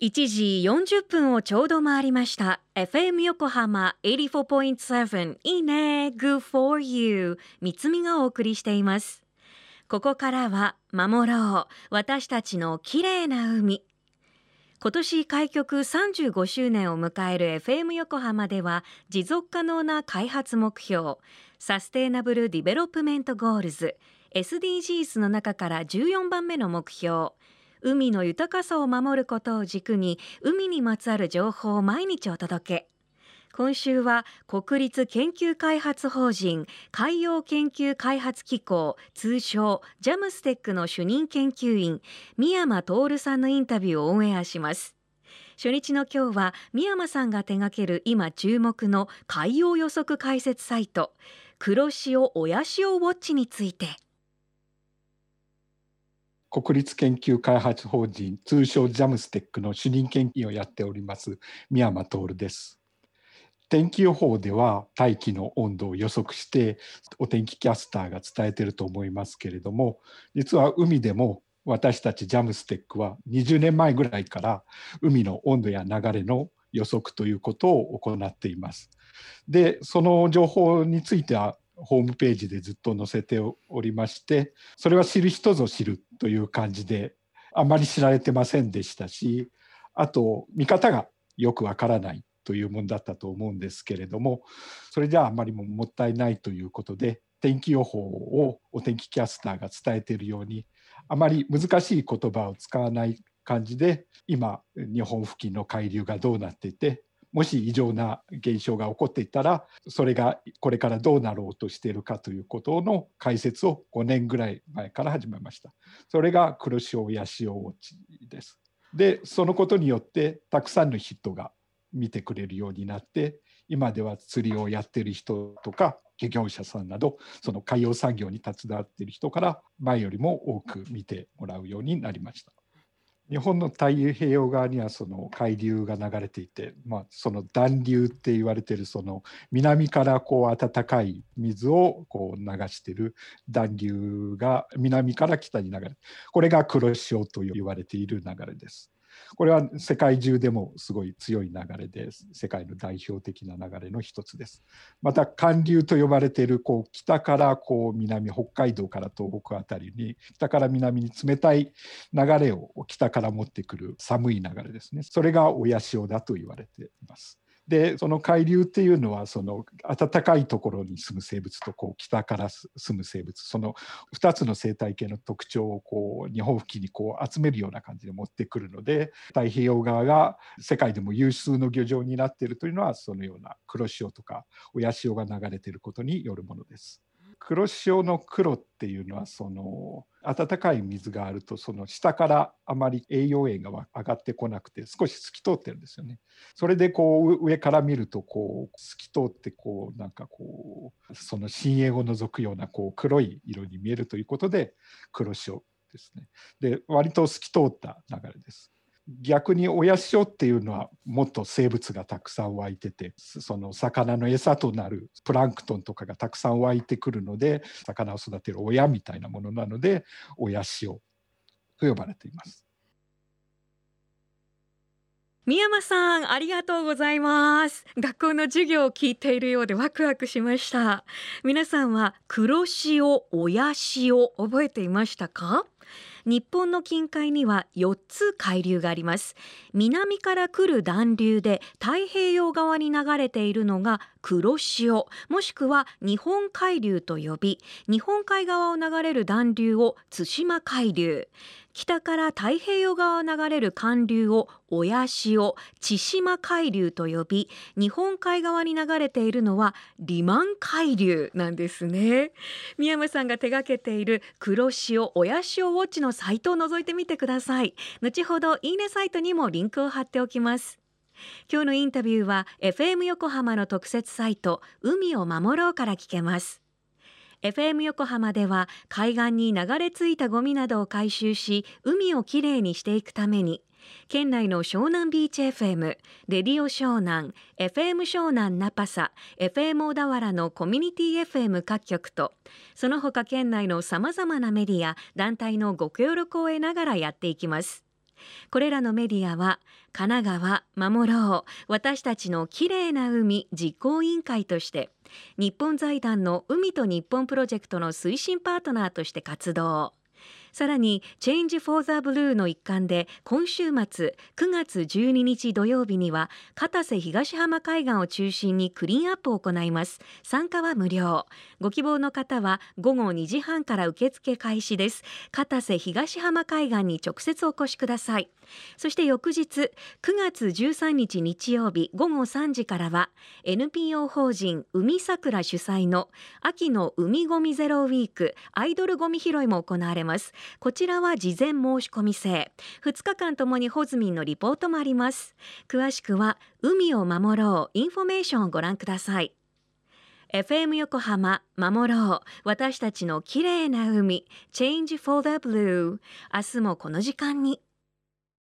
1時40分をちょうど回りました。FM 横浜84.7いいね。Good for you 三つみがお送りしています。ここからは守ろう。私たちの綺麗な海。今年開局35周年を迎える FM 横浜では持続可能な開発目標 Sustainable Development Goals SDGs の中から14番目の目標海の豊かさを守ることを軸に海にまつわる情報を毎日お届け。今週は国立研究開発法人海洋研究開発機構通称ジャムステックの主任研究員宮山徹さんのインタビューをオンエアします。初日の今日は宮山さんが手掛ける今注目の海洋予測解説サイト黒潮親潮ウォッチについて。国立研究開発法人通称ジャムステックの主任研究をやっております宮山徹です天気予報では大気の温度を予測してお天気キャスターが伝えていると思いますけれども実は海でも私たちジャムステックは20年前ぐらいから海の温度や流れの予測ということを行っています。でその情報についてはホームページでずっと載せておりましてそれは知る人ぞ知るという感じであまり知られてませんでしたしあと見方がよくわからないというものだったと思うんですけれどもそれじゃああまりももったいないということで天気予報をお天気キャスターが伝えているようにあまり難しい言葉を使わない感じで今日本付近の海流がどうなっていてもし異常な現象が起こっていたらそれがこれからどうなろうとしているかということの解説を5年ぐらい前から始めました。それが黒潮や潮ウォッチです。でそのことによってたくさんの人が見てくれるようになって今では釣りをやってる人とか漁業者さんなどその海洋産業に携わっている人から前よりも多く見てもらうようになりました。日本の太平洋側にはその海流が流れていて、まあ、その暖流って言われてるその南からこう暖かい水をこう流してる暖流が南から北に流れこれが黒潮と言われている流れです。これは世界中でもすごい強い流れで世界の代表的な流れの一つです。また寒流と呼ばれているこう北からこう南北海道から東北辺りに北から南に冷たい流れを北から持ってくる寒い流れですね。それが親潮だと言われています。でその海流っていうのはその暖かいところに住む生物とこう北から住む生物その2つの生態系の特徴をこう日本付近にこう集めるような感じで持ってくるので太平洋側が世界でも有数の漁場になっているというのはそのような黒潮とか親潮が流れていることによるものです。黒潮の黒っていうのはその温かい水があるとその下からあまり栄養塩が上がってこなくて少し透き通ってるんですよね。それでこう上から見るとこう透き通ってこうなんかこうその深淵を除くようなこう黒い色に見えるということで黒潮ですね。で割と透き通った流れです。逆に親潮っていうのはもっと生物がたくさん湧いててその魚の餌となるプランクトンとかがたくさん湧いてくるので魚を育てる親みたいなものなので親潮と呼ばれています。宮山さんありがとうございます。学校の授業を聞いているようでワクワクしました。皆さんは黒潮親潮覚えていましたか？日本の近海には4つ海流があります。南から来る暖流で太平洋側に流れているのが黒潮もしくは日本海流と呼び日本海側を流れる暖流を対馬海流。北から太平洋側を流れる寒流を親潮千島海流と呼び日本海側に流れているのはリマン海流なんですね。宮山さんが手掛けている黒潮親潮ウォッチのサイトを覗いてみてください。後ほどいいねサイトにもリンクを貼っておきます。今日のインタビューは FM 横浜の特設サイト海を守ろうから聞けます FM 横浜では海岸に流れ着いたゴミなどを回収し海をきれいにしていくために県内の湘南ビーチ FM、レディオ湘南、FM 湘南ナパサ、FM 小田原のコミュニティ FM 各局とその他県内のさまざまなメディア、団体のご協力を得ながらやっていきます。これらのメディアは神奈川守ろう私たちのきれいな海実行委員会として日本財団の海と日本プロジェクトの推進パートナーとして活動。さらに Change for the Blue の一環で今週末9月12日土曜日には片瀬東浜海岸を中心にクリーンアップを行います。参加は無料。ご希望の方は午後2時半から受付開始です。片瀬東浜海岸に直接お越しください。そして翌日9月13日日曜日午後3時からは NPO 法人海さくら主催の秋の海ごみゼロウィークアイドルごみ拾いも行われます。こちらは事前申し込み制。2日間ともにホズミンのリポートもあります。詳しくは海を守ろう。インフォメーションをご覧ください。FM 横浜守ろう。私たちの綺麗な海。Change for the Blue 明日もこの時間に。